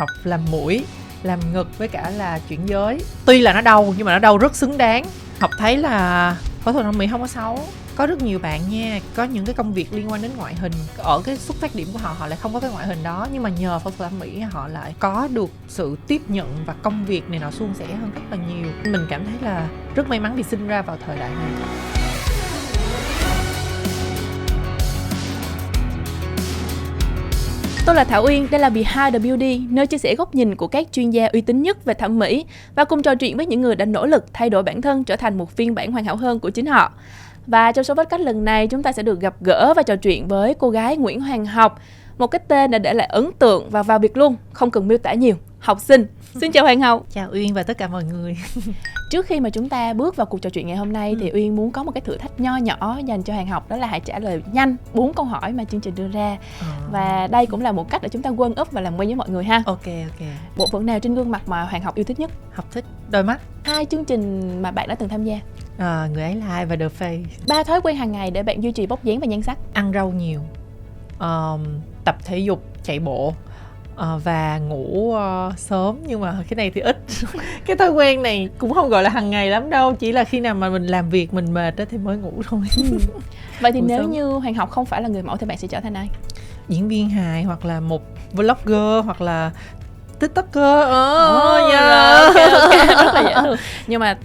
học làm mũi, làm ngực với cả là chuyển giới. Tuy là nó đau nhưng mà nó đau rất xứng đáng. Học thấy là phẫu thuật thẩm mỹ không có xấu. Có rất nhiều bạn nha, có những cái công việc liên quan đến ngoại hình. Ở cái xuất phát điểm của họ họ lại không có cái ngoại hình đó. Nhưng mà nhờ phẫu thuật thẩm mỹ, họ lại có được sự tiếp nhận và công việc này nó suôn sẻ hơn rất là nhiều. Mình cảm thấy là rất may mắn vì sinh ra vào thời đại này. Tôi là Thảo Uyên, đây là Behind the Beauty, nơi chia sẻ góc nhìn của các chuyên gia uy tín nhất về thẩm mỹ và cùng trò chuyện với những người đã nỗ lực thay đổi bản thân trở thành một phiên bản hoàn hảo hơn của chính họ. Và trong số podcast lần này chúng ta sẽ được gặp gỡ và trò chuyện với cô gái Nguyễn Hoàng Học, một cái tên đã để lại ấn tượng và vào việc luôn, không cần miêu tả nhiều. Học sinh. Xin chào Hoàng Học. chào uyên và tất cả mọi người Trước khi mà chúng ta bước vào cuộc trò chuyện ngày hôm nay thì Uyên muốn có một cái thử thách nho nhỏ dành cho Hoàng Học đó là hãy trả lời nhanh bốn câu hỏi mà chương trình đưa ra. Và đây cũng là một cách để chúng ta quân ấp và làm quen với mọi người ha. ok ok Bộ phận nào trên gương mặt mà Hoàng Học yêu thích nhất? học thích đôi mắt Hai chương trình mà bạn đã từng tham gia. à, người ấy là ai và the face Ba thói quen hàng ngày để bạn duy trì bóc dáng và nhan sắc. ăn rau nhiều um, tập thể dục chạy bộ ờ, và ngủ ờ, sớm. Nhưng mà cái này thì ít. Cái thói quen này cũng không gọi là hàng ngày lắm đâu. Chỉ là khi nào mà mình làm việc mình mệt đó thì mới ngủ thôi. Vậy thì Ngủ nếu sớm. như Hoàng Học không phải là người mẫu thì bạn sẽ trở thành ai? diễn viên hài hoặc là một vlogger hoặc là tiktoker. Ờ Ồ, yeah. rồi, ok, ok, rất là dễ thương. Nhưng mà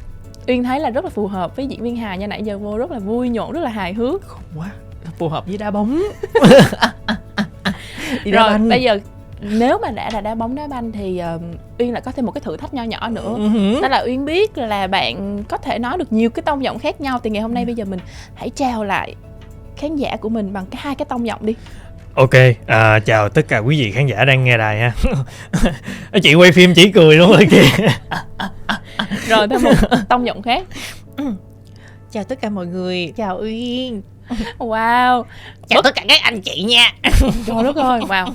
Uyên thấy là rất là phù hợp với diễn viên hài nha. Nãy giờ vô rất là vui nhộn rất là hài hước. Quá. Phù hợp với đá bóng. Đi rồi bây giờ nếu mà đã là đá bóng đá banh thì uh, uyên lại có thêm một cái thử thách nho nhỏ nữa. Ừ đó là uyên biết là bạn có thể nói được nhiều cái tông giọng khác nhau. Thì ngày hôm nay bây giờ mình hãy chào lại khán giả của mình bằng cái hai cái tông giọng đi. Ok, à, chào tất cả quý vị khán giả đang nghe đài ha. chị quay phim chỉ cười luôn rồi kìa. rồi thêm một tông giọng khác. Chào tất cả mọi người. Chào uyên wow. Chào tất cả các anh chị nha. Trời đất ơi wow.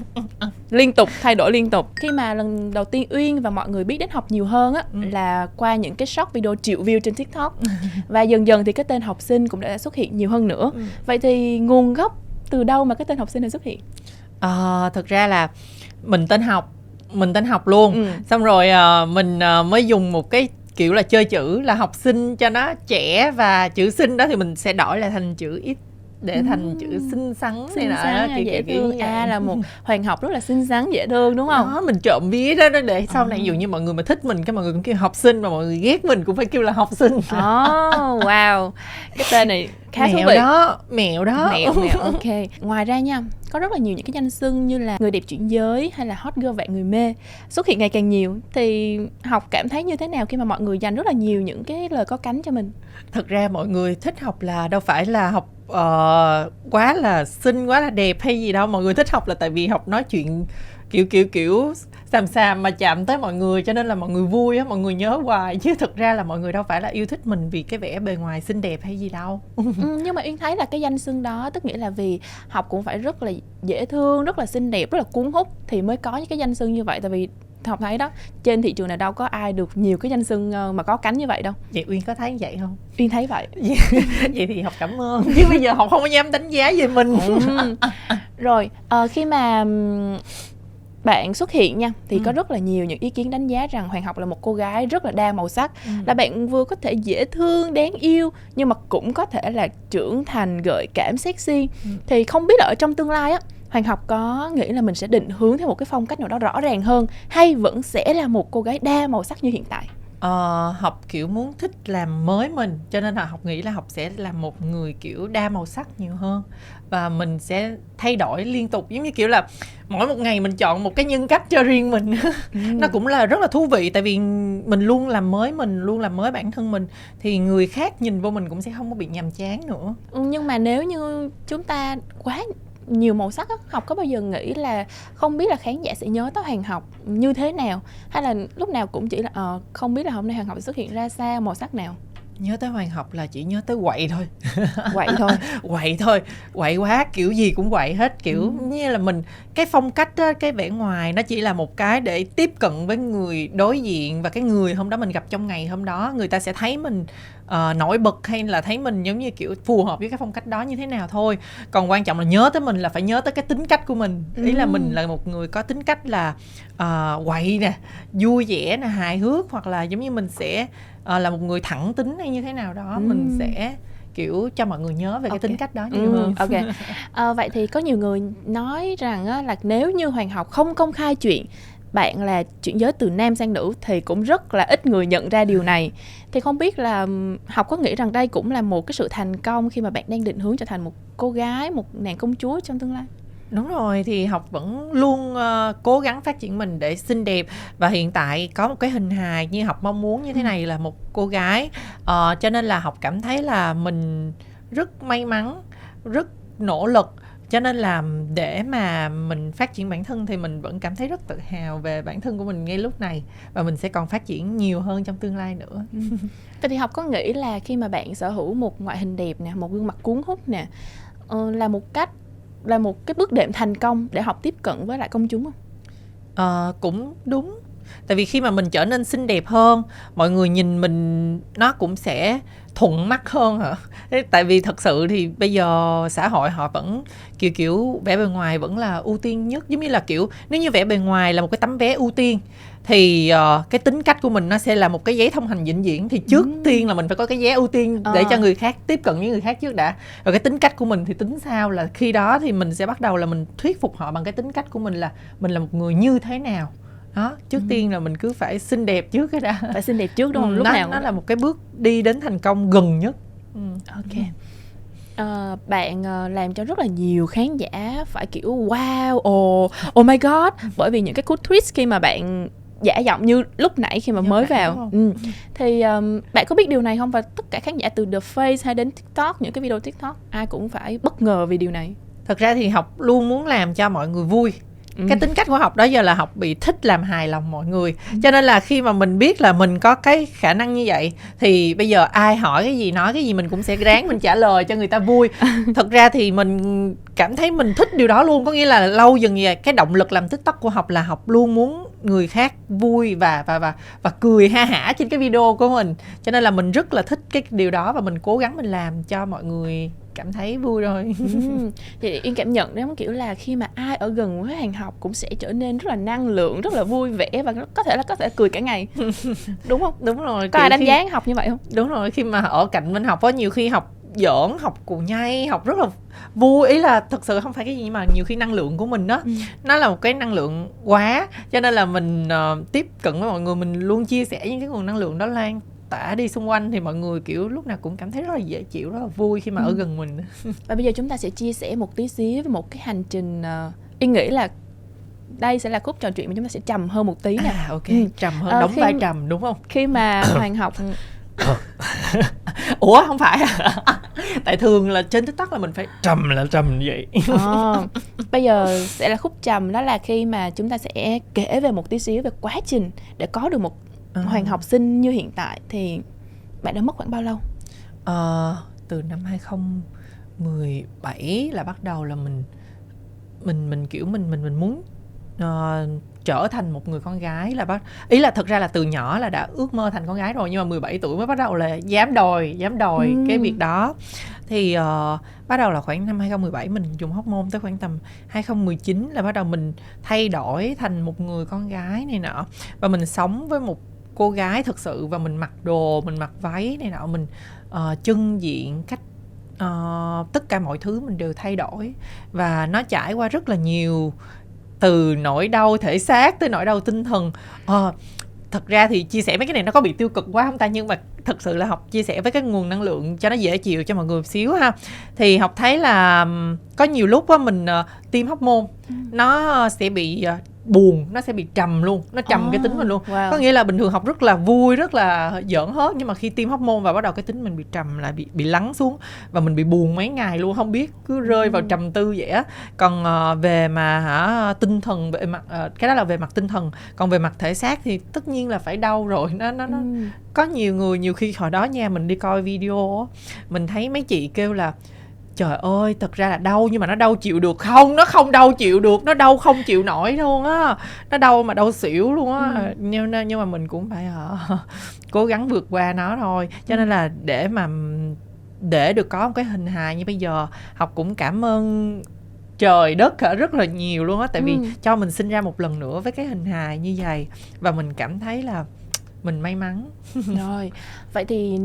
Liên tục thay đổi liên tục. Khi mà lần đầu tiên uyên và mọi người biết đến học nhiều hơn á Ừ. là qua những cái short video triệu view trên tiktok. Và dần dần thì cái tên học sinh cũng đã xuất hiện nhiều hơn nữa. Ừ. vậy thì nguồn gốc từ đâu mà cái tên học sinh này xuất hiện? Ờ, thực ra là mình tên học mình tên học luôn. Ừ. xong rồi ờ, mình ờ, mới dùng một cái kiểu là chơi chữ là học sinh cho nó trẻ và chữ sinh đó thì mình sẽ đổi lại thành chữ ít để thành chữ xinh xắn này xinh nọ xắn à, kiểu- dễ kiểu- thương. vậy. à là một hoàng học rất là xinh xắn dễ thương đúng không? Đó mình trộm vía đó để sau này dù như mọi người mà thích mình cái mọi người cũng kêu học sinh mà mọi người ghét mình cũng phải kêu là học sinh. Oh, wow. Cái tên này khá thú mẹo vị. đó mẹo đó. Mẹo mẹo ok. Ngoài ra nha có rất là nhiều những cái danh xưng như là người đẹp chuyển giới hay là hot girl vạn người mê xuất hiện ngày càng nhiều. Thì học cảm thấy như thế nào khi mà mọi người dành rất là nhiều những cái lời có cánh cho mình? Thật ra mọi người thích học là đâu phải là học uh, quá là xinh quá là đẹp hay gì đâu. Mọi người thích học là tại vì học nói chuyện kiểu kiểu kiểu xàm xàm mà chạm tới mọi người cho nên là mọi người vui á mọi người nhớ hoài. Chứ thực ra là mọi người đâu phải là yêu thích mình vì cái vẻ bề ngoài xinh đẹp hay gì đâu. Ừ, nhưng mà uyên thấy là cái danh xưng đó tức nghĩa là vì học cũng phải rất là dễ thương rất là xinh đẹp rất là cuốn hút thì mới có những cái danh xưng như vậy. Tại vì học thấy đó trên thị trường này đâu có ai được nhiều cái danh xưng ờ, mà có cánh như vậy đâu. Vậy uyên có thấy vậy không? Uyên thấy vậy. Vậy thì học cảm ơn. Chứ bây giờ học không có dám đánh giá về mình. Ừm. rồi ờ, khi mà bạn xuất hiện nha thì Ừ. có rất là nhiều những ý kiến đánh giá rằng hoàng học là một cô gái rất là đa màu sắc Ừ. là bạn vừa có thể dễ thương đáng yêu nhưng mà cũng có thể là trưởng thành gợi cảm sexy Ừ. thì không biết là ở trong tương lai á hoàng học có nghĩ là mình sẽ định hướng theo một cái phong cách nào đó rõ ràng hơn hay vẫn sẽ là một cô gái đa màu sắc như hiện tại Ờ, học kiểu muốn thích làm mới mình cho nên là học nghĩ là học sẽ là một người kiểu đa màu sắc nhiều hơn và mình sẽ thay đổi liên tục. Giống như kiểu là mỗi một ngày mình chọn một cái nhân cách cho riêng mình. Nó cũng là rất là thú vị tại vì mình luôn làm mới mình luôn làm mới bản thân mình thì người khác nhìn vô mình cũng sẽ không có bị nhàm chán nữa. Ừ, nhưng mà nếu như chúng ta quá nhiều màu sắc á, học có bao giờ nghĩ là không biết là khán giả sẽ nhớ tới hoàng học như thế nào? Hay là lúc nào cũng chỉ là ờ, không biết là hôm nay hoàng học xuất hiện ra sao màu sắc nào? Nhớ tới hoàng học là chỉ nhớ tới quậy thôi. Vậy thôi. Quậy thôi. Quậy quá kiểu gì cũng quậy hết kiểu Ừ. như là mình cái phong cách á, cái vẻ ngoài nó chỉ là một cái để tiếp cận với người đối diện và cái người hôm đó mình gặp trong ngày hôm đó người ta sẽ thấy mình ờ, nổi bật hay là thấy mình giống như kiểu phù hợp với cái phong cách đó như thế nào thôi còn quan trọng là nhớ tới mình là phải nhớ tới cái tính cách của mình ý là Ừ. mình là một người có tính cách là ờ, quậy nè vui vẻ nè hài hước hoặc là giống như mình sẽ ờ, là một người thẳng tính hay như thế nào đó mình Ừ. sẽ kiểu cho mọi người nhớ về cái Ok. tính cách đó nhiều Ừ, hơn ok Ờ, vậy thì có nhiều người nói rằng á, là nếu như hoàng học không công khai chuyện bạn là chuyển giới từ nam sang nữ thì cũng rất là ít người nhận ra điều này. Thì không biết là học có nghĩ rằng đây cũng là một cái sự thành công khi mà bạn đang định hướng trở thành một cô gái một nàng công chúa trong tương lai? Đúng rồi thì học vẫn luôn ờ, cố gắng phát triển mình để xinh đẹp và hiện tại có một cái hình hài như học mong muốn như thế này là một cô gái. Ờ, cho nên là học cảm thấy là mình rất may mắn rất nỗ lực cho nên là để mà mình phát triển bản thân thì mình vẫn cảm thấy rất tự hào về bản thân của mình ngay lúc này. Và mình sẽ còn phát triển nhiều hơn trong tương lai nữa. Vậy thì học có nghĩ là khi mà bạn sở hữu một ngoại hình đẹp nè, một gương mặt cuốn hút nè, ờ, là một cách là một cái bước đệm thành công để học tiếp cận với lại công chúng không? Ờ, cũng đúng. Tại vì khi mà mình trở nên xinh đẹp hơn mọi người nhìn mình nó cũng sẽ thuận mắt hơn hả? Thế tại vì thật sự thì bây giờ xã hội họ vẫn kiểu kiểu vẻ bề ngoài vẫn là ưu tiên nhất. Giống như là kiểu nếu như vẻ bề ngoài là một cái tấm vé ưu tiên thì ờ, cái tính cách của mình nó sẽ là một cái giấy thông hành vĩnh viễn. Thì trước Ừm. tiên là mình phải có cái vé ưu tiên để Ờ. cho người khác tiếp cận với người khác trước đã. Rồi cái tính cách của mình thì tính sao là khi đó thì mình sẽ bắt đầu là mình thuyết phục họ bằng cái tính cách của mình là mình là một người như thế nào đó trước tiên là mình cứ phải xinh đẹp trước cái đã Phải xinh đẹp trước đúng không? Ừ, Lúc nó, nào nó là một cái bước đi đến thành công gần nhất ừ. Ok. Ờ, bạn ờ, làm cho rất là nhiều khán giả phải kiểu wow, oh, oh my god bởi vì những cái cú twist khi mà bạn giả giọng như lúc nãy khi mà Như mới vào. không? Ừ. Thì um, bạn có biết điều này không và tất cả khán giả từ The Face hay đến TikTok những cái video TikTok ai cũng phải bất ngờ vì điều này. thật ra thì học luôn muốn làm cho mọi người vui Ừ. cái tính cách của học đó giờ là học bị thích làm hài lòng mọi người. Cho nên là khi mà mình biết là mình có cái khả năng như vậy thì bây giờ ai hỏi cái gì nói cái gì mình cũng sẽ ráng mình trả lời cho người ta vui. Thật ra thì mình cảm thấy mình thích điều đó luôn. Có nghĩa là lâu dần về cái động lực làm tiktok của học là học luôn muốn người khác vui và và và và cười ha hả trên cái video của mình. Cho nên là mình rất là thích cái điều đó và mình cố gắng mình làm cho mọi người cảm thấy vui rồi. Ừm, thì yên cảm nhận đấy kiểu là khi mà ai ở gần với hàng học cũng sẽ trở nên rất là năng lượng rất là vui vẻ và có thể là có thể cười cả ngày. Đúng không? Đúng rồi có ai đánh khi- giá học như vậy không? Đúng rồi khi mà ở cạnh mình học có nhiều khi học giỡn học cù nhây học rất là vui. Ý là thật sự không phải cái gì mà nhiều khi năng lượng của mình đó Ừ. nó là một cái năng lượng quá. Cho nên là mình ờ, tiếp cận với mọi người mình luôn chia sẻ những cái nguồn năng lượng đó lan tỏa đi xung quanh thì mọi người kiểu lúc nào cũng cảm thấy rất là dễ chịu rất là vui khi mà ở Ừ. gần mình Và bây giờ chúng ta sẽ chia sẻ một tí xíu về một cái hành trình uh, Yên nghĩ là đây sẽ là khúc trò chuyện mà chúng ta sẽ trầm hơn một tí nè à ok Ừ. trầm hơn Ờ, đóng khi- vai trầm đúng không Khi mà Hoàng học ủa không phải à? tại thường là trên tiktok là mình phải trầm là trầm như vậy Ờ, Bây giờ sẽ là khúc trầm đó là khi mà chúng ta sẽ kể về một tí xíu về quá trình Để có được một Ờ. Hoàng học sinh như hiện tại Thì bạn đã mất khoảng bao lâu? Ờ, từ năm 2017 là bắt đầu là mình mình mình kiểu mình mình mình muốn ờ, trở thành một người con gái là bắt ý là thật ra là từ nhỏ là đã ước mơ thành con gái rồi nhưng mà 17 tuổi mới bắt đầu là dám đòi dám đòi Ừ. cái việc đó thì ờ, bắt đầu là khoảng năm 2017 mình dùng hormone tới khoảng tầm 2019 là bắt đầu mình thay đổi thành một người con gái này nọ và mình sống với một cô gái thật sự và mình mặc đồ mình mặc váy này nọ mình ờ, chân diện cách ờ, tất cả mọi thứ mình đều thay đổi. Và nó trải qua rất là nhiều từ nỗi đau thể xác tới nỗi đau tinh thần. Ờ, thật ra thì chia sẻ mấy cái này nó có bị tiêu cực quá không ta? Nhưng mà thật sự là học chia sẻ với cái nguồn năng lượng cho nó dễ chịu cho mọi người một xíu ha. Thì học thấy là có nhiều lúc á mình ờ, tiêm hóc môn nó sẽ bị ờ, buồn nó sẽ bị trầm luôn nó trầm cái tính mình luôn wow. có nghĩa là bình thường học rất là vui rất là giỡn hết nhưng mà khi tiêm hóc môn và bắt đầu cái tính mình bị trầm lại bị bị lắng xuống và mình bị buồn mấy ngày luôn không biết cứ rơi vào trầm tư vậy á còn ờ, về mà hả tinh thần về mặt ờ, cái đó là về mặt tinh thần còn về mặt thể xác thì tất nhiên là phải đau rồi nó nó nó Ừm. có nhiều người nhiều khi hồi đó nha mình đi coi video mình thấy mấy chị kêu là trời ơi thật ra là đau nhưng mà nó đau chịu được không? Nó không đau chịu được nó đau không chịu nổi luôn á. Nó đau mà đau xỉu luôn á. Ừ. nhưng nhưng mà mình cũng phải ờ, cố gắng vượt qua nó thôi. Cho nên là để mà để được có một cái hình hài như bây giờ học cũng cảm ơn trời đất rất là nhiều luôn á. Tại vì Ừ. cho mình sinh ra một lần nữa với cái hình hài như vậy và mình cảm thấy là mình may mắn. Rồi, vậy thì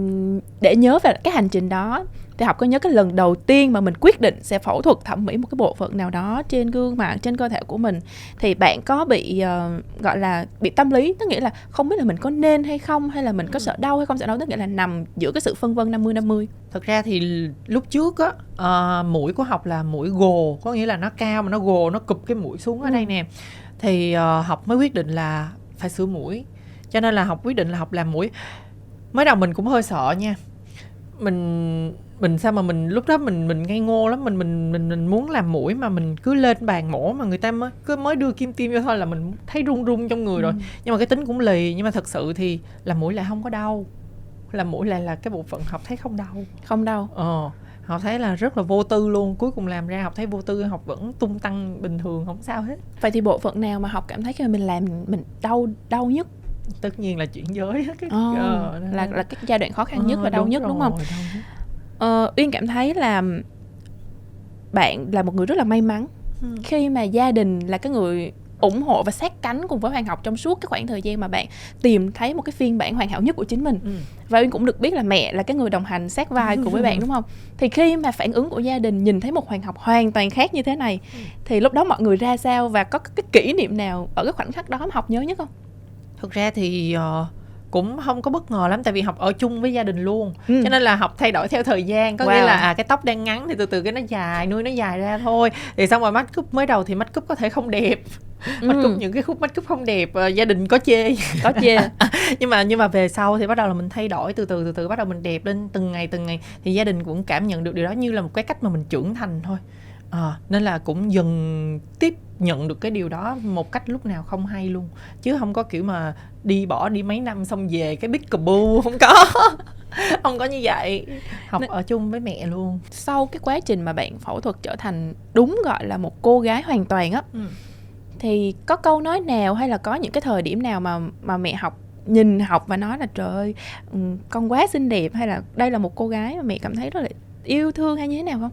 để nhớ về cái hành trình đó thì học có nhớ cái lần đầu tiên mà mình quyết định sẽ phẫu thuật thẩm mỹ một cái bộ phận nào đó trên gương mặt trên cơ thể của mình thì bạn có bị ờ, gọi là bị tâm lý tức nghĩa là không biết là mình có nên hay không hay là mình có sợ đau hay không sợ đau tức nghĩa là nằm giữa cái sự phân vân 50 50. thực ra thì lúc trước á ờ, mũi của học là mũi gồ có nghĩa là nó cao mà nó gồ nó cụp cái mũi xuống ở Ừ. đây nè thì ờ, học mới quyết định là phải sửa mũi cho nên là học quyết định là học làm mũi mới đầu mình cũng hơi sợ nha mình mình sao mà mình lúc đó mình mình ngây ngô lắm mình mình mình mình muốn làm mũi mà mình cứ lên bàn mổ mà người ta mới cứ mới đưa kim tiêm vô thôi là mình thấy run run trong người rồi. Nhưng mà cái tính cũng lì nhưng mà thật sự thì làm mũi lại không có đau. Làm mũi lại là cái bộ phận học thấy không đau. Không đau. ờ học thấy là rất là vô tư luôn. Cuối cùng làm ra học thấy vô tư học vẫn tung tăng bình thường không sao hết. Vậy thì bộ phận nào mà học cảm thấy khi mà mình làm mình đau đau nhất? Tất nhiên là chuyển giới cái Ồ, ờ, là là cái giai đoạn khó khăn nhất Ờ, và đau nhất đúng không? rồi, đau nhất. Ờ, Uyên cảm thấy là bạn là một người rất là may mắn. Ừ. khi mà gia đình là cái người ủng hộ và sát cánh cùng với Hoàng học trong suốt cái khoảng thời gian mà bạn tìm thấy một cái phiên bản hoàn hảo nhất của chính mình. Ừ. và Uyên cũng được biết là mẹ là cái người đồng hành sát vai cùng với bạn đúng không? Thì khi mà phản ứng của gia đình nhìn thấy một Hoàng học hoàn toàn khác như thế này thì lúc đó mọi người ra sao và có cái kỷ niệm nào ở cái khoảnh khắc đó mà học nhớ nhất không? Thực ra thì ờ, cũng không có bất ngờ lắm tại vì học ở chung với gia đình luôn. Ừ. cho nên là học thay đổi theo thời gian có Wow. nghĩa là à cái tóc đang ngắn thì từ từ cái nó dài nuôi nó dài ra thôi. Thì xong rồi make up mới đầu thì make up có thể không đẹp. Make Ừ, up những cái khúc make up không đẹp ờ, gia đình có chê. Có chê. Nhưng mà nhưng mà về sau thì bắt đầu là mình thay đổi từ từ từ từ bắt đầu mình đẹp lên từng ngày từng ngày. Thì gia đình cũng cảm nhận được điều đó như là một cái cách mà mình trưởng thành thôi Ờ, nên là cũng dần tiếp nhận được cái điều đó một cách lúc nào không hay luôn. Chứ không có kiểu mà đi bỏ đi mấy năm xong về cái big bu không có. Không có như vậy. Học Nên- ở chung với mẹ luôn. sau cái quá trình mà bạn phẫu thuật trở thành đúng gọi là một cô gái hoàn toàn á Ừ. thì có câu nói nào hay là có những cái thời điểm nào mà mà mẹ học nhìn học và nói là trời ơi ừ, con quá xinh đẹp hay là đây là một cô gái mà mẹ cảm thấy rất là yêu thương hay như thế nào không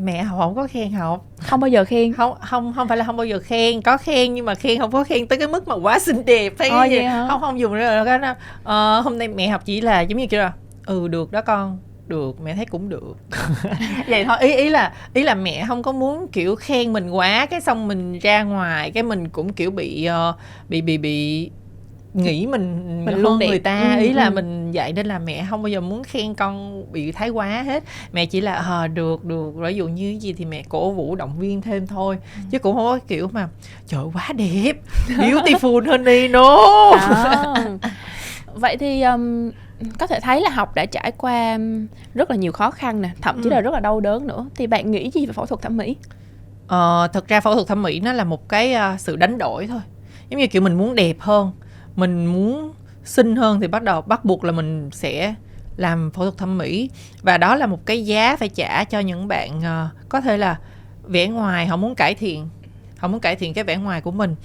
mẹ học không có khen học. Không bao giờ khen. Không không không phải là không bao giờ khen có khen nhưng mà khen không có khen tới cái mức mà quá xinh đẹp hay gì. hả? không không dùng nữa cái đó. Ờ, hôm nay mẹ học chỉ là giống như kiểu là ừ được đó con được mẹ thấy cũng được. Vậy thôi ý ý là ý là mẹ không có muốn kiểu khen mình quá cái xong mình ra ngoài cái mình cũng kiểu bị ờ, bị bị bị nghĩ mình, Mình luôn đẹp. người ta Ừ, ý là ừ. mình vậy nên là mẹ không bao giờ muốn khen con bị thái quá hết mẹ chỉ là ờ được được ví dụ như gì thì mẹ cổ vũ động viên thêm thôi chứ cũng không có kiểu mà trời quá đẹp beautiful hơn đi no Đó. vậy thì um, có thể thấy là học đã trải qua rất là nhiều khó khăn nè thậm chí Ừ. là rất là đau đớn nữa thì bạn nghĩ gì về phẫu thuật thẩm mỹ Ờ, thật ra phẫu thuật thẩm mỹ nó là một cái à, sự đánh đổi thôi giống như kiểu mình muốn đẹp hơn mình muốn xinh hơn thì bắt đầu bắt buộc là mình sẽ làm phẫu thuật thẩm mỹ. Và đó là một cái giá phải trả cho những bạn uh, có thể là vẻ ngoài họ muốn cải thiện họ muốn cải thiện cái vẻ ngoài của mình.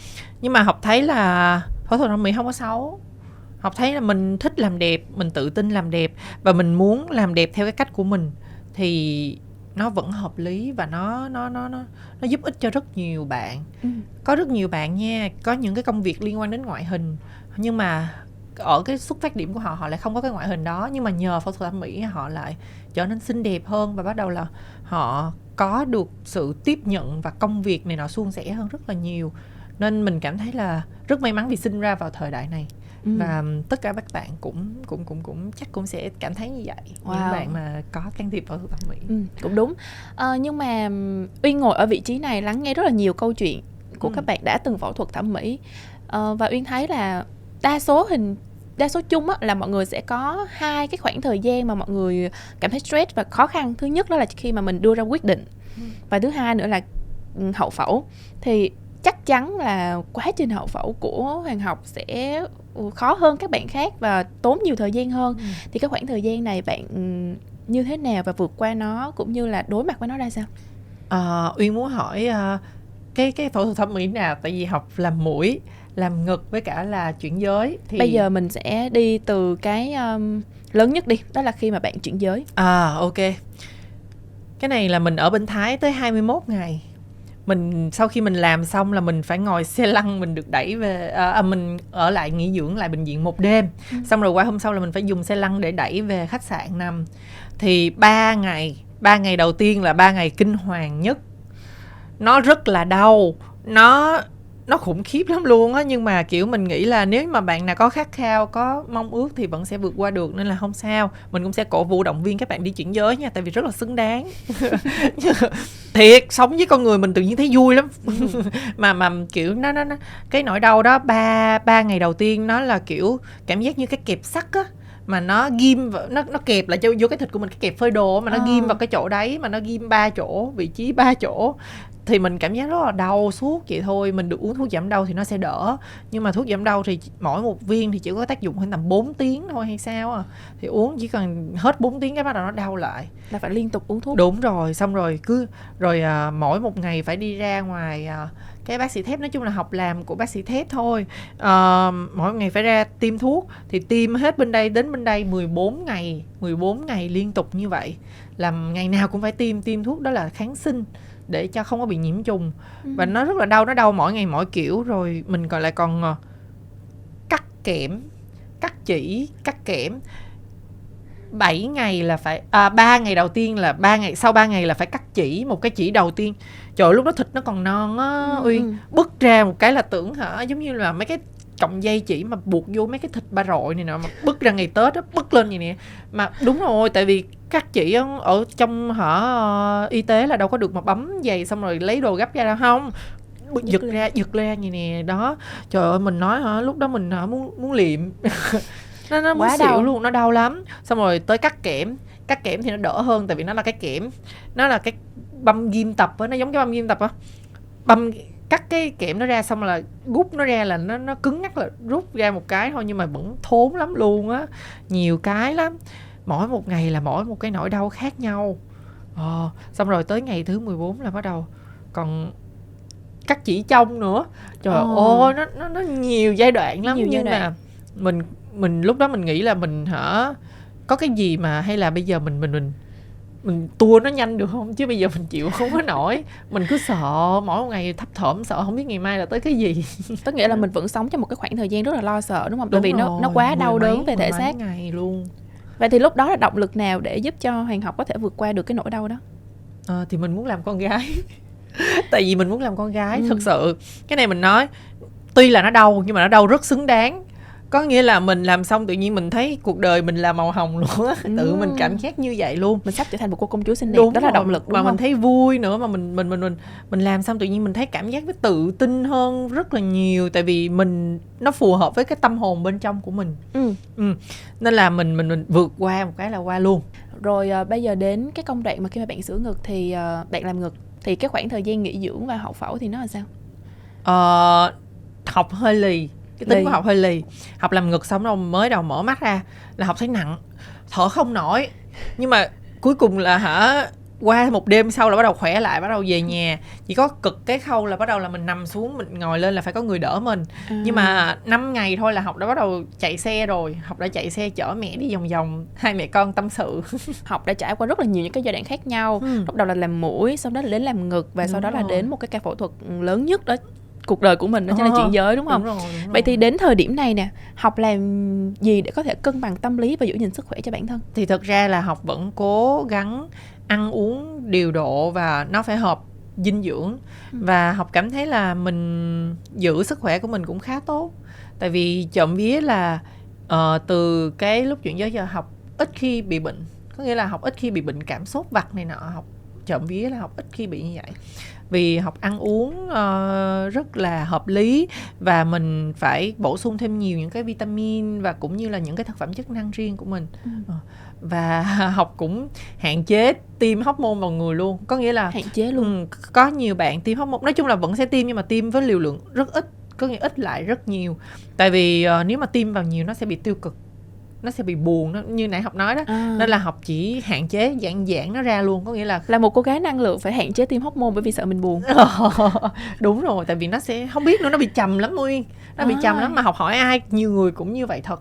Nhưng mà học thấy là phẫu thuật thẩm mỹ không có xấu. Học thấy là mình thích làm đẹp mình tự tin làm đẹp và mình muốn làm đẹp theo cái cách của mình thì nó vẫn hợp lý và nó nó nó nó nó giúp ích cho rất nhiều bạn. Ừ. có rất nhiều bạn nha có những cái công việc liên quan đến ngoại hình nhưng mà ở cái xuất phát điểm của họ họ lại không có cái ngoại hình đó nhưng mà nhờ phẫu thuật thẩm mỹ họ lại trở nên xinh đẹp hơn và bắt đầu là họ có được sự tiếp nhận và công việc này nó suôn sẻ hơn rất là nhiều. Nên mình cảm thấy là rất may mắn vì sinh ra vào thời đại này Ừ. và tất cả các bạn cũng cũng cũng cũng chắc cũng sẽ cảm thấy như vậy Wow. những bạn mà có can thiệp phẫu thuật thẩm mỹ Ừ, cũng đúng Ờ, nhưng mà Uyên ngồi ở vị trí này lắng nghe rất là nhiều câu chuyện của Ừ. các bạn đã từng phẫu thuật thẩm mỹ Ờ, và Uyên thấy là đa số hình đa số chung á, là mọi người sẽ có hai cái khoảng thời gian mà mọi người cảm thấy stress và khó khăn thứ nhất đó là khi mà mình đưa ra quyết định Ừ. và thứ hai nữa là hậu phẫu thì chắc chắn là quá trình hậu phẫu của hoàng học sẽ ừ, khó hơn các bạn khác và tốn nhiều thời gian hơn. Ừ. thì cái khoảng thời gian này bạn ừm, như thế nào và vượt qua nó cũng như là đối mặt với nó ra sao? Ờ, Uyên muốn hỏi ờ, cái cái phẫu thuật thẩm mỹ nào? Tại vì học làm mũi làm ngực với cả là chuyển giới thì bây giờ mình sẽ đi từ cái um, lớn nhất đi đó là khi mà bạn chuyển giới. À ok. Cái này là mình ở bên Thái tới 21 ngày mình sau khi mình làm xong là mình phải ngồi xe lăn mình được đẩy về à, à, mình ở lại nghỉ dưỡng lại bệnh viện một đêm. Ừ. xong rồi qua hôm sau là mình phải dùng xe lăn để đẩy về khách sạn nằm. Thì ba ngày ba ngày đầu tiên là ba ngày kinh hoàng nhất. Nó rất là đau. Nó nó khủng khiếp lắm luôn á nhưng mà kiểu mình nghĩ là nếu mà bạn nào có khát khao có mong ước thì vẫn sẽ vượt qua được nên là không sao. Mình cũng sẽ cổ vũ động viên các bạn đi chuyển giới nha tại vì rất là xứng đáng. Thiệt sống với con người mình tự nhiên thấy vui lắm. Mà mà kiểu nó nó nó cái nỗi đau đó ba ba ngày đầu tiên nó là kiểu cảm giác như cái kẹp sắt á mà nó ghim vào, nó nó kẹp lại cho vô cái thịt của mình cái kẹp phơi đồ mà nó À. ghim vào cái chỗ đấy mà nó ghim ba chỗ vị trí ba chỗ thì mình cảm giác rất là đau suốt vậy thôi. Mình được uống thuốc giảm đau thì nó sẽ đỡ. Nhưng mà thuốc giảm đau thì mỗi một viên thì chỉ có tác dụng khoảng tầm 4 tiếng thôi hay sao à. Thì uống chỉ cần hết 4 tiếng cái bắt đầu nó đau lại. Là phải liên tục uống thuốc. Đúng rồi xong rồi cứ rồi à, mỗi một ngày phải đi ra ngoài à, cái bác sĩ thép nói chung là học làm của bác sĩ thép thôi. À, mỗi ngày phải ra tiêm thuốc thì tiêm hết bên đây đến bên đây 14 ngày 14 ngày liên tục như vậy. Làm ngày nào cũng phải tiêm tiêm thuốc đó là kháng sinh để cho không có bị nhiễm trùng. Ừ. và nó rất là đau nó đau mỗi ngày mỗi kiểu. Rồi mình còn lại còn à, cắt kẽm cắt chỉ cắt kẽm. 7 ngày là phải à, 3 ngày đầu tiên là ba ngày sau 3 ngày là phải cắt chỉ một cái chỉ đầu tiên. Trời lúc đó thịt nó còn non á Ừ, uyên. Bứt ra một cái là tưởng hả giống như là mấy cái cọng dây chỉ mà buộc vô mấy cái thịt ba rọi này nè mà bứt ra ngày tết á bứt lên vậy nè. Mà đúng rồi tại vì chỉ á, ở trong hả y tế là đâu có được mà bấm giày xong rồi lấy đồ gấp ra đâu không? Giật lên. ra giật ra vậy nè đó. Trời ơi mình nói hả lúc đó mình hả muốn muốn liệm. Nó nó muốn Quá xỉu đau. luôn nó đau lắm. Xong rồi tới cắt kẽm. Cắt kẽm thì nó đỡ hơn tại vì nó là cái kẽm. Nó là cái băm ghim tập á nó giống cái băm ghim tập á. Băm cắt cái kẽm nó ra xong là rút nó ra là nó nó cứng ngắc là rút ra một cái thôi nhưng mà vẫn thốn lắm luôn á. Nhiều cái lắm mỗi một ngày là mỗi một cái nỗi đau khác nhau. Ờ, xong rồi tới ngày thứ 14 là bắt đầu còn cắt chỉ trong nữa. Trời Ồ. ơi nó nó nó nhiều giai đoạn lắm Nhiều nhưng mà mình mình lúc đó mình nghĩ là mình hả có cái gì mà hay là bây giờ mình mình mình mình tua nó nhanh được không? Chứ bây giờ mình chịu không có nổi. Mình cứ sợ mỗi một ngày thấp thỏm sợ không biết ngày mai là tới cái gì. Tức nghĩa là mình vẫn sống trong một cái khoảng thời gian rất là lo sợ đúng không? Đúng vì nó nó rồi, quá đau mấy- đớn về thể xác. ngày luôn vậy thì lúc đó là động lực nào để giúp cho hoàng học có thể vượt qua được cái nỗi đau đó? Ờ, thì mình muốn làm con gái. Tại vì mình muốn làm con gái Ừ. thực sự. Cái này mình nói tuy là nó đau nhưng mà nó đau rất xứng đáng có nghĩa là mình làm xong tự nhiên mình thấy cuộc đời mình là màu hồng luôn á. Tự Ừ. mình cảm giác như vậy luôn. Mình sắp trở thành một cô công chúa xinh đẹp. Đúng đó là rồi. động lực đúng mà không? mình thấy vui nữa mà mình mình mình mình mình làm xong tự nhiên mình thấy cảm giác với tự tin hơn rất là nhiều. Tại vì mình nó phù hợp với cái tâm hồn bên trong của mình. Ừ. nên là mình mình mình vượt qua một cái là qua luôn. Rồi à, bây giờ đến cái công đoạn mà khi mà bạn sửa ngực thì à, bạn làm ngực thì cái khoảng thời gian nghỉ dưỡng và hậu phẫu thì nó là sao? Ờ, học hơi lì cái tính Lì. của học hơi lì học làm ngực xong rồi mới đầu mở mắt ra là học thấy nặng thở không nổi nhưng mà cuối cùng là hả qua một đêm sau là bắt đầu khỏe lại bắt đầu về nhà chỉ có cực cái khâu là bắt đầu là mình nằm xuống mình ngồi lên là phải có người đỡ mình À. nhưng mà 5 ngày thôi là học đã bắt đầu chạy xe rồi học đã chạy xe chở mẹ đi vòng vòng hai mẹ con tâm sự học đã trải qua rất là nhiều những cái giai đoạn khác nhau Ừ. lúc đầu là làm mũi sau đó là đến làm ngực và sau Đúng đó là rồi. đến một cái ca phẫu thuật lớn nhất đó cuộc đời của mình đó chính là Ờ, chuyển giới đúng không? đúng rồi, đúng rồi. vậy thì đến thời điểm này nè học làm gì để có thể cân bằng tâm lý và giữ gìn sức khỏe cho bản thân? Thì thực ra là học vẫn cố gắng ăn uống điều độ và nó phải hợp dinh dưỡng. Ừ. và học cảm thấy là mình giữ sức khỏe của mình cũng khá tốt. Tại vì trộm vía là ờ, từ cái lúc chuyển giới giờ học ít khi bị bệnh. Có nghĩa là học ít khi bị bệnh cảm sốt vặt này nọ học trộm vía là học ít khi bị như vậy vì học ăn uống ờ, rất là hợp lý và mình phải bổ sung thêm nhiều những cái vitamin và cũng như là những cái thực phẩm chức năng riêng của mình. Ừ. Ờ, và học cũng hạn chế tiêm hormone vào người luôn. Có nghĩa là hạn chế luôn. có nhiều bạn tiêm hormone nói chung là vẫn sẽ tiêm nhưng mà tiêm với liều lượng rất ít có nghĩa ít lại rất nhiều. Tại vì ờ, nếu mà tiêm vào nhiều nó sẽ bị tiêu cực nó sẽ bị buồn nó như nãy học nói đó À. nên là học chỉ hạn chế giãn giãn nó ra luôn có nghĩa là là một cô gái năng lượng phải hạn chế tiêm hormone bởi vì sợ mình buồn đúng rồi tại vì nó sẽ không biết nữa nó bị trầm lắm nguyên nó bị À. trầm lắm mà học hỏi ai nhiều người cũng như vậy thật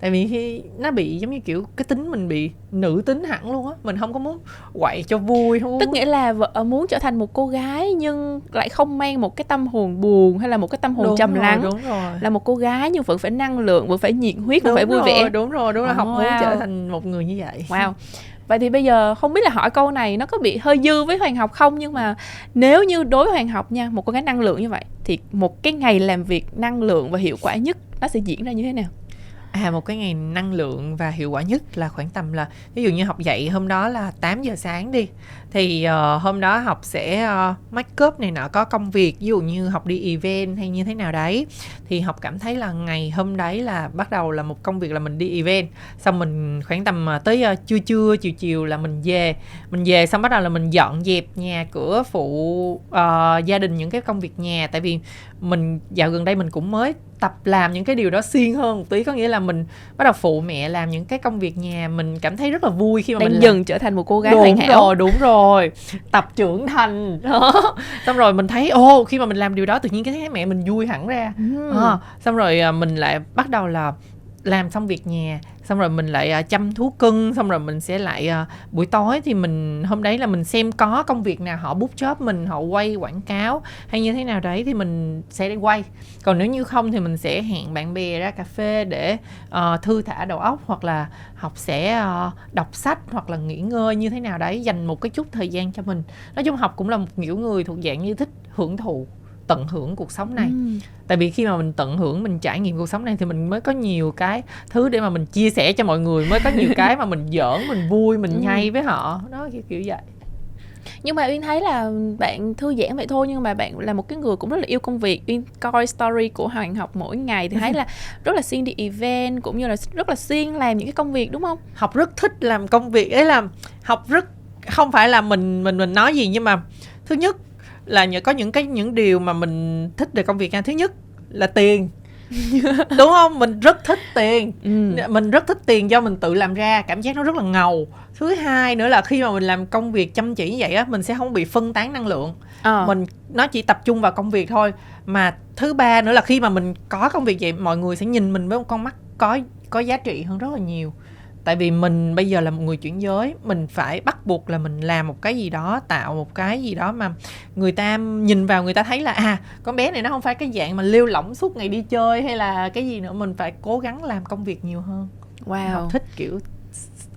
tại vì khi nó bị giống như kiểu cái tính mình bị nữ tính hẳn luôn á mình không có muốn quậy cho vui không tức muốn nghĩa là vợ ờ, muốn trở thành một cô gái nhưng lại không mang một cái tâm hồn buồn hay là một cái tâm hồn Đúng trầm rồi, lắng. đúng rồi. Là một cô gái nhưng vẫn phải năng lượng vẫn phải nhiệt huyết vẫn phải vui rồi, vẻ đúng rồi đúng rồi học Oh, muốn wow. trở thành một người như vậy. Wow. Vậy thì bây giờ không biết là hỏi câu này nó có bị hơi dư với hoàng học không? Nhưng mà nếu như đối với hoàng học nha một cô gái năng lượng như vậy thì một cái ngày làm việc năng lượng và hiệu quả nhất nó sẽ diễn ra như thế nào À một cái ngày năng lượng và hiệu quả nhất là khoảng tầm là, ví dụ như học dậy hôm đó là 8 giờ sáng đi thì ờ, hôm đó học sẽ uh, make up này nọ có công việc ví dụ như học đi event hay như thế nào đấy. Thì học cảm thấy là ngày hôm đấy là bắt đầu là một công việc là mình đi event. Xong mình khoảng tầm ờ, tới ờ, trưa trưa chiều chiều là mình về. Mình về xong bắt đầu là mình dọn dẹp nhà cửa phụ ờ, gia đình những cái công việc nhà. Tại vì mình dạo gần đây mình cũng mới tập làm những cái điều đó xuyên hơn một tí. Có nghĩa là mình bắt đầu phụ mẹ làm những cái công việc nhà mình cảm thấy rất là vui khi mà mình đang làm. dần trở thành một cô gái đúng hoàn hảo. rồi đúng rồi tập trưởng thành. Đó. Xong rồi mình thấy ô khi mà mình làm điều đó tự nhiên cái thấy mẹ mình vui hẳn ra. Ừm. à, xong rồi à, mình lại bắt đầu là làm xong việc nhà xong rồi mình lại à, chăm thú cưng xong rồi mình sẽ lại à, buổi tối thì mình hôm đấy là mình xem có công việc nào họ bút chóp mình họ quay quảng cáo hay như thế nào đấy thì mình sẽ đi quay. Còn nếu như không thì mình sẽ hẹn bạn bè ra cà phê để uh, thư thả đầu óc hoặc là học sẽ uh, đọc sách hoặc là nghỉ ngơi như thế nào đấy dành một cái chút thời gian cho mình. Nói chung học cũng là một kiểu người thuộc dạng như thích hưởng thụ tận hưởng cuộc sống này. Ừm. tại vì khi mà mình tận hưởng mình trải nghiệm cuộc sống này thì mình mới có nhiều cái thứ để mà mình chia sẻ cho mọi người mới có nhiều cái mà mình giỡn mình vui mình Ừ. với họ. Đó kiểu kiểu vậy. Nhưng mà uyên thấy là bạn thư giãn vậy thôi nhưng mà bạn là một cái người cũng rất là yêu công việc. Uyên coi story của hoàng học mỗi ngày thì thấy là rất là xuyên đi event cũng như là rất là xuyên làm những cái công việc đúng không? Học rất thích làm công việc. Ấy là học rất không phải là mình mình mình nói gì nhưng mà thứ nhất là nhờ có những cái những điều mà mình thích về công việc nha. Thứ nhất là tiền. Đúng không? Mình rất thích tiền. Ừ. mình rất thích tiền do mình tự làm ra cảm giác nó rất là ngầu. Thứ hai nữa là khi mà mình làm công việc chăm chỉ như vậy á mình sẽ không bị phân tán năng lượng. Ờ. mình nó chỉ tập trung vào công việc thôi. Mà thứ ba nữa là khi mà mình có công việc vậy mọi người sẽ nhìn mình với một con mắt có có giá trị hơn rất là nhiều tại vì mình bây giờ là một người chuyển giới mình phải bắt buộc là mình làm một cái gì đó tạo một cái gì đó mà người ta nhìn vào người ta thấy là à con bé này nó không phải cái dạng mà lêu lỏng suốt ngày đi chơi hay là cái gì nữa mình phải cố gắng làm công việc nhiều hơn. Wow học thích kiểu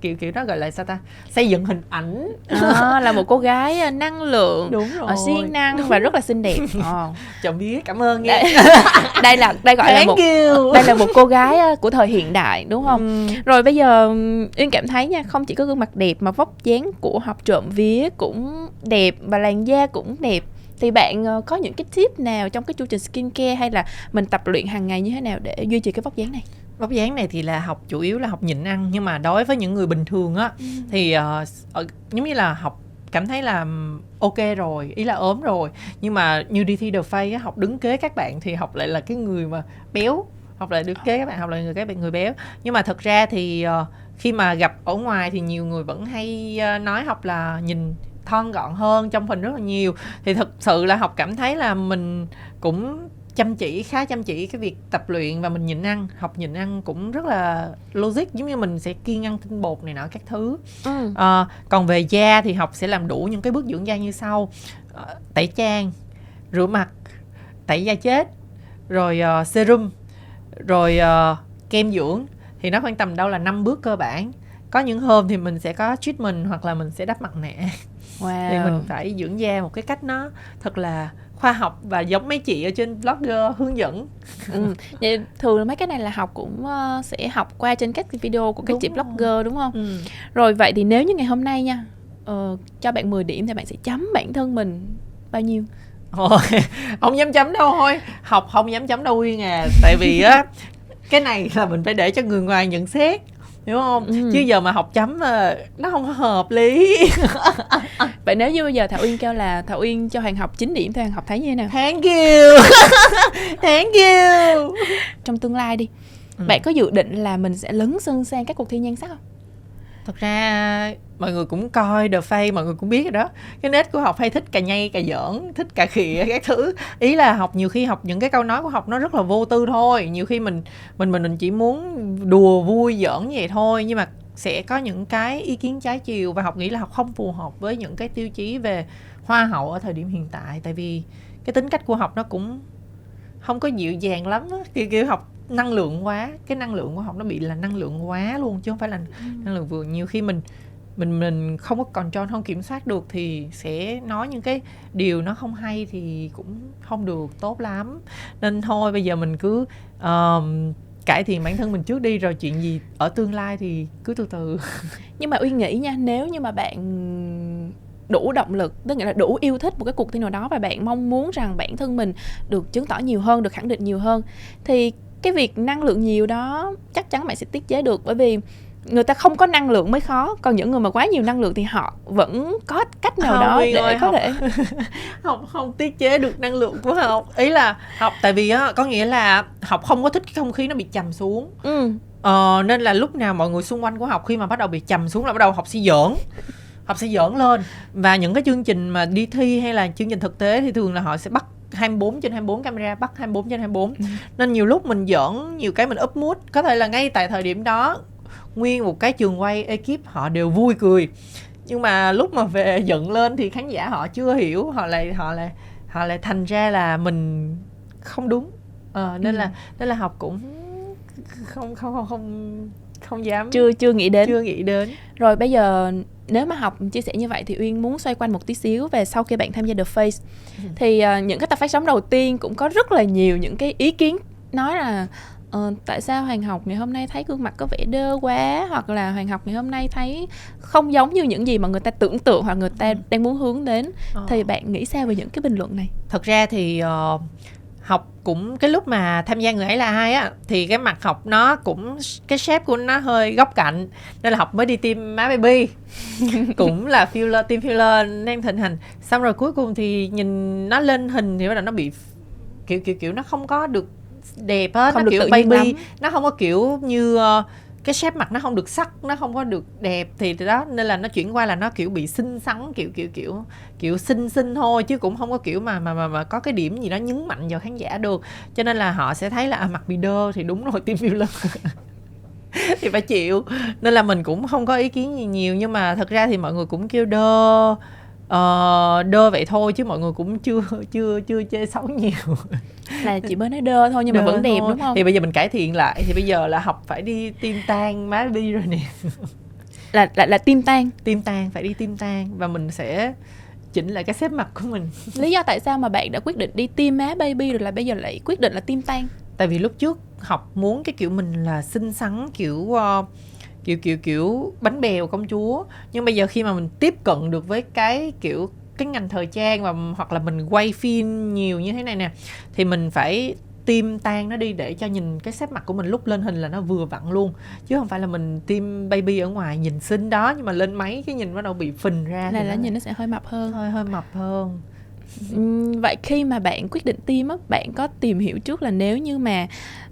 kiểu kiểu đó gọi là sao ta? Xây dựng hình ảnh. À, là một cô gái à, năng lượng đúng rồi ờ, siêng năng và rất là xinh đẹp. Ờ. chồng biết cảm ơn nha. Đây, đây là đây gọi là Thank một you. đây là một cô gái à, của thời hiện đại đúng không? Ừ. rồi bây giờ uyên cảm thấy nha không chỉ có gương mặt đẹp mà vóc dáng của học trộm vía cũng đẹp và làn da cũng đẹp. Thì bạn ờ, có những cái tip nào trong cái chu trình skincare hay là mình tập luyện hàng ngày như thế nào để duy trì cái vóc dáng này vóc dáng này thì là học chủ yếu là học nhịn ăn nhưng mà đối với những người bình thường á thì ờ, ờ, giống như là học cảm thấy là ok rồi ý là ốm rồi. Nhưng mà như đi thi The Face á, học đứng kế các bạn thì học lại là cái người mà béo học lại đứng kế các bạn học lại người các bạn người béo. Nhưng mà thật ra thì ờ, khi mà gặp ở ngoài thì nhiều người vẫn hay ờ, nói học là nhìn thon gọn hơn trong hình rất là nhiều. Thì thực sự là học cảm thấy là mình cũng chăm chỉ khá chăm chỉ cái việc tập luyện và mình nhịn ăn học nhịn ăn cũng rất là logic giống như mình sẽ kiêng ăn tinh bột này nọ các thứ. Ừ. Ờ, còn về da thì học sẽ làm đủ những cái bước dưỡng da như sau. Ờ, tẩy trang rửa mặt tẩy da chết rồi ờ, serum rồi ờ, kem dưỡng. Thì nó khoảng tầm đâu là năm bước cơ bản. Có những hôm thì mình sẽ có treatment hoặc là mình sẽ đắp mặt nạ wow thì mình phải dưỡng da một cái cách nó thật là khoa học và giống mấy chị ở trên blogger hướng dẫn ừ. Vậy thường mấy cái này là học cũng ờ, sẽ học qua trên các video của các Đúng chị rồi. blogger đúng không ừ. rồi vậy thì nếu như ngày hôm nay nha ờ, cho bạn 10 điểm thì bạn sẽ chấm bản thân mình bao nhiêu Ôi, không dám chấm đâu thôi học không dám chấm đâu Uyên à tại vì á cái này là mình phải để cho người ngoài nhận xét hiểu không? Ừ. chứ giờ mà học chấm ờ, nó không hợp lý. Vậy nếu như bây giờ thảo uyên kêu là thảo uyên cho hoàng học 9 điểm thì hoàng học thấy như thế nào? Thank you. Thank you. Trong tương lai đi Ừ. bạn có dự định là mình sẽ lấn sân sang các cuộc thi nhan sắc không thật ra, mọi người cũng coi The Face mọi người cũng biết rồi đó. Cái nết của học hay thích cà nhây, cà giỡn, thích cà khịa, các thứ. Ý là học, nhiều khi học những cái câu nói của học nó rất là vô tư thôi. Nhiều khi mình mình mình mình chỉ muốn đùa vui, giỡn như vậy thôi. Nhưng mà sẽ có những cái ý kiến trái chiều và học nghĩ là học không phù hợp với những cái tiêu chí về hoa hậu ở thời điểm hiện tại. Tại vì cái tính cách của học nó cũng không có dịu dàng lắm á kiểu, kiểu học năng lượng quá cái năng lượng của học nó bị là năng lượng quá luôn chứ không phải là năng lượng vừa. Nhiều khi mình mình mình không có control không kiểm soát được thì sẽ nói những cái điều nó không hay thì cũng không được tốt lắm. Nên thôi bây giờ mình cứ um, cải thiện bản thân mình trước đi rồi chuyện gì ở tương lai thì cứ từ từ. Nhưng mà uyên nghĩ nha nếu như mà bạn đủ động lực tức nghĩa là đủ yêu thích một cái cuộc thi nào đó và bạn mong muốn rằng bản thân mình được chứng tỏ nhiều hơn được khẳng định nhiều hơn. Thì cái việc năng lượng nhiều đó chắc chắn bạn sẽ tiết chế được bởi vì người ta không có năng lượng mới khó còn những người mà quá nhiều năng lượng thì họ vẫn có cách nào Không, đó để ơi, có học- thể học không tiết chế được năng lượng của học ý là học tại vì á có nghĩa là học không có thích cái không khí nó bị trầm xuống. Ừ. Ờ, nên là lúc nào mọi người xung quanh của học khi mà bắt đầu bị trầm xuống là bắt đầu học sẽ giỡn học sẽ giỡn lên. Và những cái chương trình mà đi thi hay là chương trình thực tế thì thường là họ sẽ bắt 24 trên 24 camera bắt 24 trên 24 Ừ. nên nhiều lúc mình giỡn nhiều cái mình up mood. Có thể là ngay tại thời điểm đó nguyên một cái trường quay ekip họ đều vui cười. Nhưng mà lúc mà về giận lên thì khán giả họ chưa hiểu họ lại họ lại họ lại thành ra là mình không đúng. Ờ, nên Ừ. là nên là học cũng không không không không không dám chưa chưa nghĩ đến. Chưa nghĩ đến. Rồi bây giờ nếu mà học chia sẻ như vậy thì Uyên muốn xoay quanh một tí xíu về sau khi bạn tham gia The Face Ừ. thì ờ, những cái tập phát sóng đầu tiên cũng có rất là nhiều những cái ý kiến nói là ờ, tại sao Hoàng học ngày hôm nay thấy gương mặt có vẻ đơ quá hoặc là Hoàng học ngày hôm nay thấy không giống như những gì mà người ta tưởng tượng hoặc người ta Ừ. đang muốn hướng đến Ờ. thì bạn nghĩ sao về những cái bình luận này? thật ra thì ờ, học cũng cái lúc mà tham gia người ấy là ai á thì cái mặt học nó cũng cái shape của nó hơi góc cạnh nên là học mới đi tiêm má baby cũng là filler tiêm filler đang thịnh hành xong rồi cuối cùng thì nhìn nó lên hình thì bắt đầu nó bị kiểu kiểu kiểu nó không có được đẹp á Không nó được kiểu baby lắm. nó không có kiểu như ờ, cái shape mặt nó không được sắc nó không có được đẹp thì đó nên là nó chuyển qua là nó kiểu bị xinh xắn kiểu kiểu kiểu kiểu xinh xinh thôi chứ cũng không có kiểu mà mà mà, mà có cái điểm gì đó nhấn mạnh vào khán giả được. Cho nên là họ sẽ thấy là à, mặt bị đơ thì đúng rồi tiêm filler thì phải chịu. Nên là mình cũng không có ý kiến gì nhiều nhưng mà thật ra thì mọi người cũng kêu đơ ờ, đơ vậy thôi chứ mọi người cũng chưa chưa chưa chê xấu nhiều Là chỉ mới nói đơ thôi nhưng mà Đơ vẫn đẹp thôi. đúng không? thì bây giờ mình cải thiện lại thì bây giờ là học phải đi tiêm tan má đi rồi nè Là là là tim tan. tiêm tan phải đi tiêm tan và mình sẽ chỉnh lại cái xếp mặt của mình Lý do tại sao mà bạn đã quyết định đi tiêm má baby rồi là bây giờ lại quyết định là tim tan? tại vì lúc trước học muốn cái kiểu mình là xinh xắn kiểu ờ, kiểu kiểu kiểu bánh bèo công chúa. Nhưng bây giờ khi mà mình tiếp cận được với cái kiểu cái ngành thời trang và hoặc là mình quay phim nhiều như thế này nè thì mình phải tim tan nó đi để cho nhìn cái xếp mặt của mình lúc lên hình là nó vừa vặn luôn. Chứ không phải là mình tim baby ở ngoài nhìn xinh đó nhưng mà lên máy cái nhìn bắt đầu bị phình ra Là là nó nhìn nó sẽ hơi mập hơn. hơi hơi mập hơn. Vậy khi mà bạn quyết định tiêm á bạn có tìm hiểu trước là nếu như mà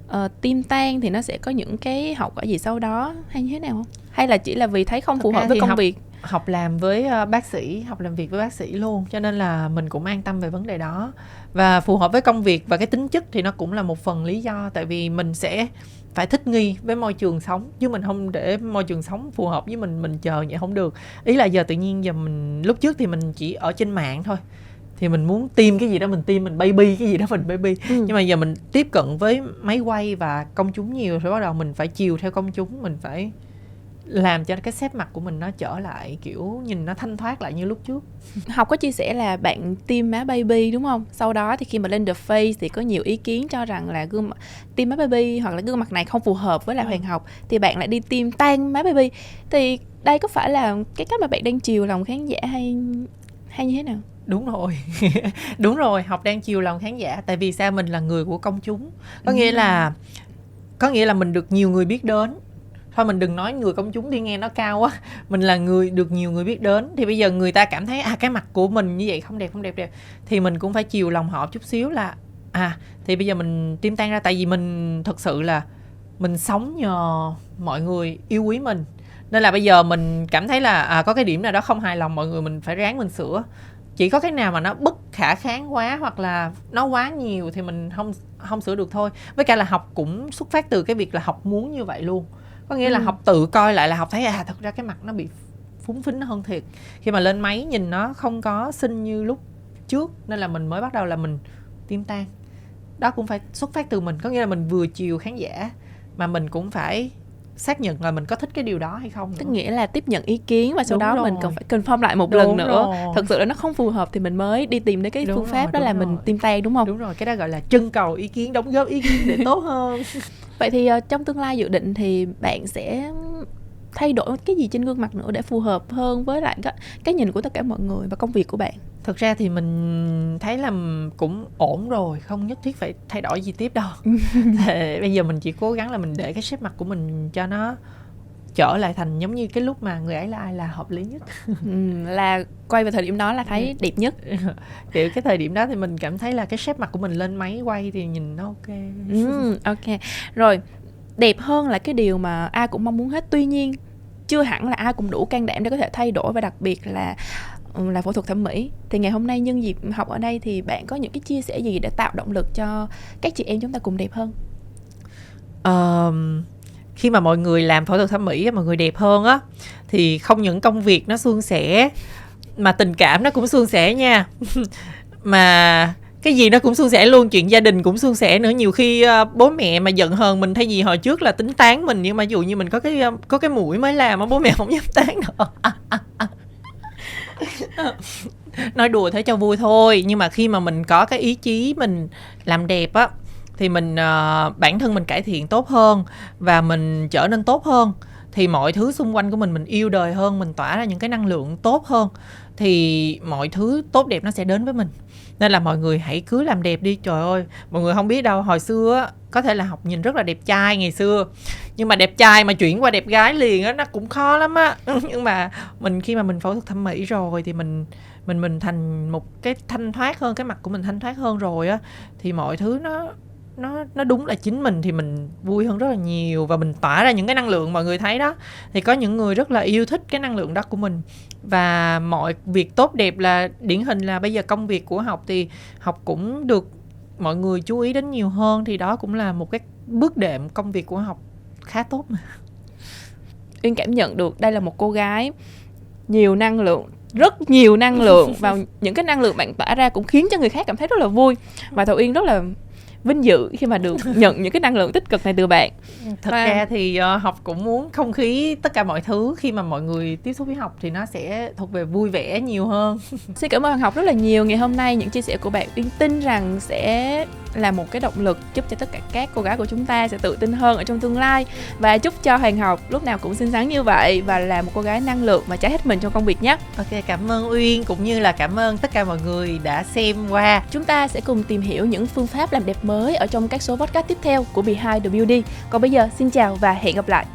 ờ, tiêm tan thì nó sẽ có những cái hậu quả gì sau đó? Hay như thế nào không? Hay là chỉ là vì thấy không Thật phù hợp với công học- việc? học làm với ờ, bác sĩ học làm việc với bác sĩ luôn cho nên là mình cũng an tâm về vấn đề đó. Và phù hợp với công việc và cái tính chất thì nó cũng là một phần lý do tại vì mình sẽ phải thích nghi với môi trường sống. Chứ mình không để môi trường sống phù hợp với mình mình chờ vậy không được. Ý là giờ tự nhiên giờ mình lúc trước thì mình chỉ ở trên mạng thôi thì mình muốn tiêm cái gì đó mình tiêm mình baby cái gì đó mình baby. Ừ. nhưng mà giờ mình tiếp cận với máy quay và công chúng nhiều rồi bắt đầu mình phải chiều theo công chúng mình phải làm cho cái xếp mặt của mình nó trở lại kiểu nhìn nó thanh thoát lại như lúc trước. Học có chia sẻ là bạn tiêm má baby đúng không? Sau đó thì khi mà lên the face thì có nhiều ý kiến cho rằng là gương mặt tiêm má baby hoặc là gương mặt này không phù hợp với lại Ừ. hoàng học thì bạn lại đi tiêm tan má baby. Thì đây có phải là cái cách mà bạn đang chiều lòng khán giả hay hay như thế nào đúng rồi. Đúng rồi học đang chiều lòng khán giả tại vì sao mình là người của công chúng. Có nghĩa là có nghĩa là mình được nhiều người biết đến. Thôi mình đừng nói người công chúng đi nghe nó cao quá. Mình là người được nhiều người biết đến. Thì bây giờ người ta cảm thấy à cái mặt của mình như vậy không đẹp không đẹp đẹp. Thì mình cũng phải chiều lòng họ chút xíu là à thì bây giờ mình tim tan ra. Tại vì mình thật sự là mình sống nhờ mọi người yêu quý mình. Nên là bây giờ mình cảm thấy là à, có cái điểm nào đó không hài lòng mọi người mình phải ráng mình sửa chỉ có cái nào mà nó bất khả kháng quá hoặc là nó quá nhiều thì mình không không sửa được thôi. Với cả là học cũng xuất phát từ cái việc là học muốn như vậy luôn. Có nghĩa là Ừ. học tự coi lại là học thấy à thật ra cái mặt nó bị phúng phính hơn thiệt. Khi mà lên máy nhìn nó không có xinh như lúc trước nên là mình mới bắt đầu là mình tim tan. Đó cũng phải xuất phát từ mình. Có nghĩa là mình vừa chiều khán giả mà mình cũng phải xác nhận là mình có thích cái điều đó hay không nữa. tức nghĩa là tiếp nhận ý kiến và sau Đúng đó mình rồi. cần phải confirm lại một Đúng lần nữa rồi. thật sự là nó không phù hợp thì mình mới đi tìm đến cái Đúng phương pháp rồi, đó là đúng mình rồi. tim tan đúng không đúng rồi cái đó gọi là trưng cầu ý kiến đóng góp ý kiến để tốt hơn vậy thì ờ, trong tương lai dự định thì bạn sẽ thay đổi cái gì trên gương mặt nữa để phù hợp hơn với lại cái, cái nhìn của tất cả mọi người và công việc của bạn thực ra thì mình thấy là cũng ổn rồi không nhất thiết phải thay đổi gì tiếp đâu. Thì bây giờ mình chỉ cố gắng là mình để cái shape mặt của mình cho nó trở lại thành giống như cái lúc mà người ấy là ai là hợp lý nhất. Ừm, là quay về thời điểm đó là thấy đẹp nhất. Kiểu cái thời điểm đó thì mình cảm thấy là cái shape mặt của mình lên máy quay thì nhìn nó ok. Ừm, ok. Rồi đẹp hơn là cái điều mà ai cũng mong muốn hết. Tuy nhiên chưa hẳn là ai cũng đủ can đảm để có thể thay đổi và đặc biệt là ừ, là phẫu thuật thẩm mỹ. Thì ngày hôm nay nhân dịp học ở đây thì bạn có những cái chia sẻ gì để tạo động lực cho các chị em chúng ta cùng đẹp hơn? Um, khi mà mọi người làm phẫu thuật thẩm mỹ mọi người đẹp hơn á thì không những công việc nó suôn sẻ mà tình cảm nó cũng suôn sẻ nha. Mà cái gì nó cũng suôn sẻ luôn chuyện gia đình cũng suôn sẻ nữa. Nhiều khi ờ, bố mẹ mà giận hờn mình thay vì hồi trước là tính tán mình nhưng mà dù như mình có cái ờ, có cái mũi mới làm mà bố mẹ không dám tán nữa. nói đùa thế cho vui thôi. Nhưng mà khi mà mình có cái ý chí mình làm đẹp á thì mình uh, bản thân mình cải thiện tốt hơn và mình trở nên tốt hơn. Thì mọi thứ xung quanh của mình mình yêu đời hơn mình tỏa ra những cái năng lượng tốt hơn thì mọi thứ tốt đẹp nó sẽ đến với mình. Nên là mọi người hãy cứ làm đẹp đi. Trời ơi mọi người không biết đâu. Hồi xưa á, có thể là học nhìn rất là đẹp trai ngày xưa. Nhưng mà đẹp trai mà chuyển qua đẹp gái liền á, nó cũng khó lắm á. Nhưng mà mình khi mà mình phẫu thuật thẩm mỹ rồi thì mình mình mình thành một cái thanh thoát hơn, cái mặt của mình thanh thoát hơn rồi á, thì mọi thứ nó nó nó đúng là chính mình thì mình vui hơn rất là nhiều và mình tỏa ra những cái năng lượng mọi người thấy đó. Thì có những người rất là yêu thích cái năng lượng đó của mình. Và mọi việc tốt đẹp là điển hình là bây giờ công việc của học thì học cũng được mọi người chú ý đến nhiều hơn thì đó cũng là một cái bước đệm công việc của học khá tốt mà. Uyên cảm nhận được đây là một cô gái nhiều năng lượng rất nhiều năng lượng và những cái năng lượng bạn tỏa ra cũng khiến cho người khác cảm thấy rất là vui. Và Thảo Uyên rất là vinh dự khi mà được nhận những cái năng lượng tích cực này từ bạn. Thật Và- ra thì ờ, học cũng muốn không khí tất cả mọi thứ khi mà mọi người tiếp xúc với học thì nó sẽ thuộc về vui vẻ nhiều hơn. Xin cảm ơn Hoàng Học rất là nhiều. Ngày hôm nay những chia sẻ của bạn Uyên tin rằng sẽ là một cái động lực giúp cho tất cả các cô gái của chúng ta sẽ tự tin hơn ở trong tương lai. Và chúc cho Hoàng Học lúc nào cũng xinh xắn như vậy và là một cô gái năng lượng và cháy hết mình trong công việc nhé. ok cảm ơn uyên cũng như là cảm ơn tất cả mọi người đã xem qua. Chúng ta sẽ cùng tìm hiểu những phương pháp làm đẹp mới ở trong các số podcast tiếp theo của Behind the Beauty. Còn bây giờ, xin chào và hẹn gặp lại.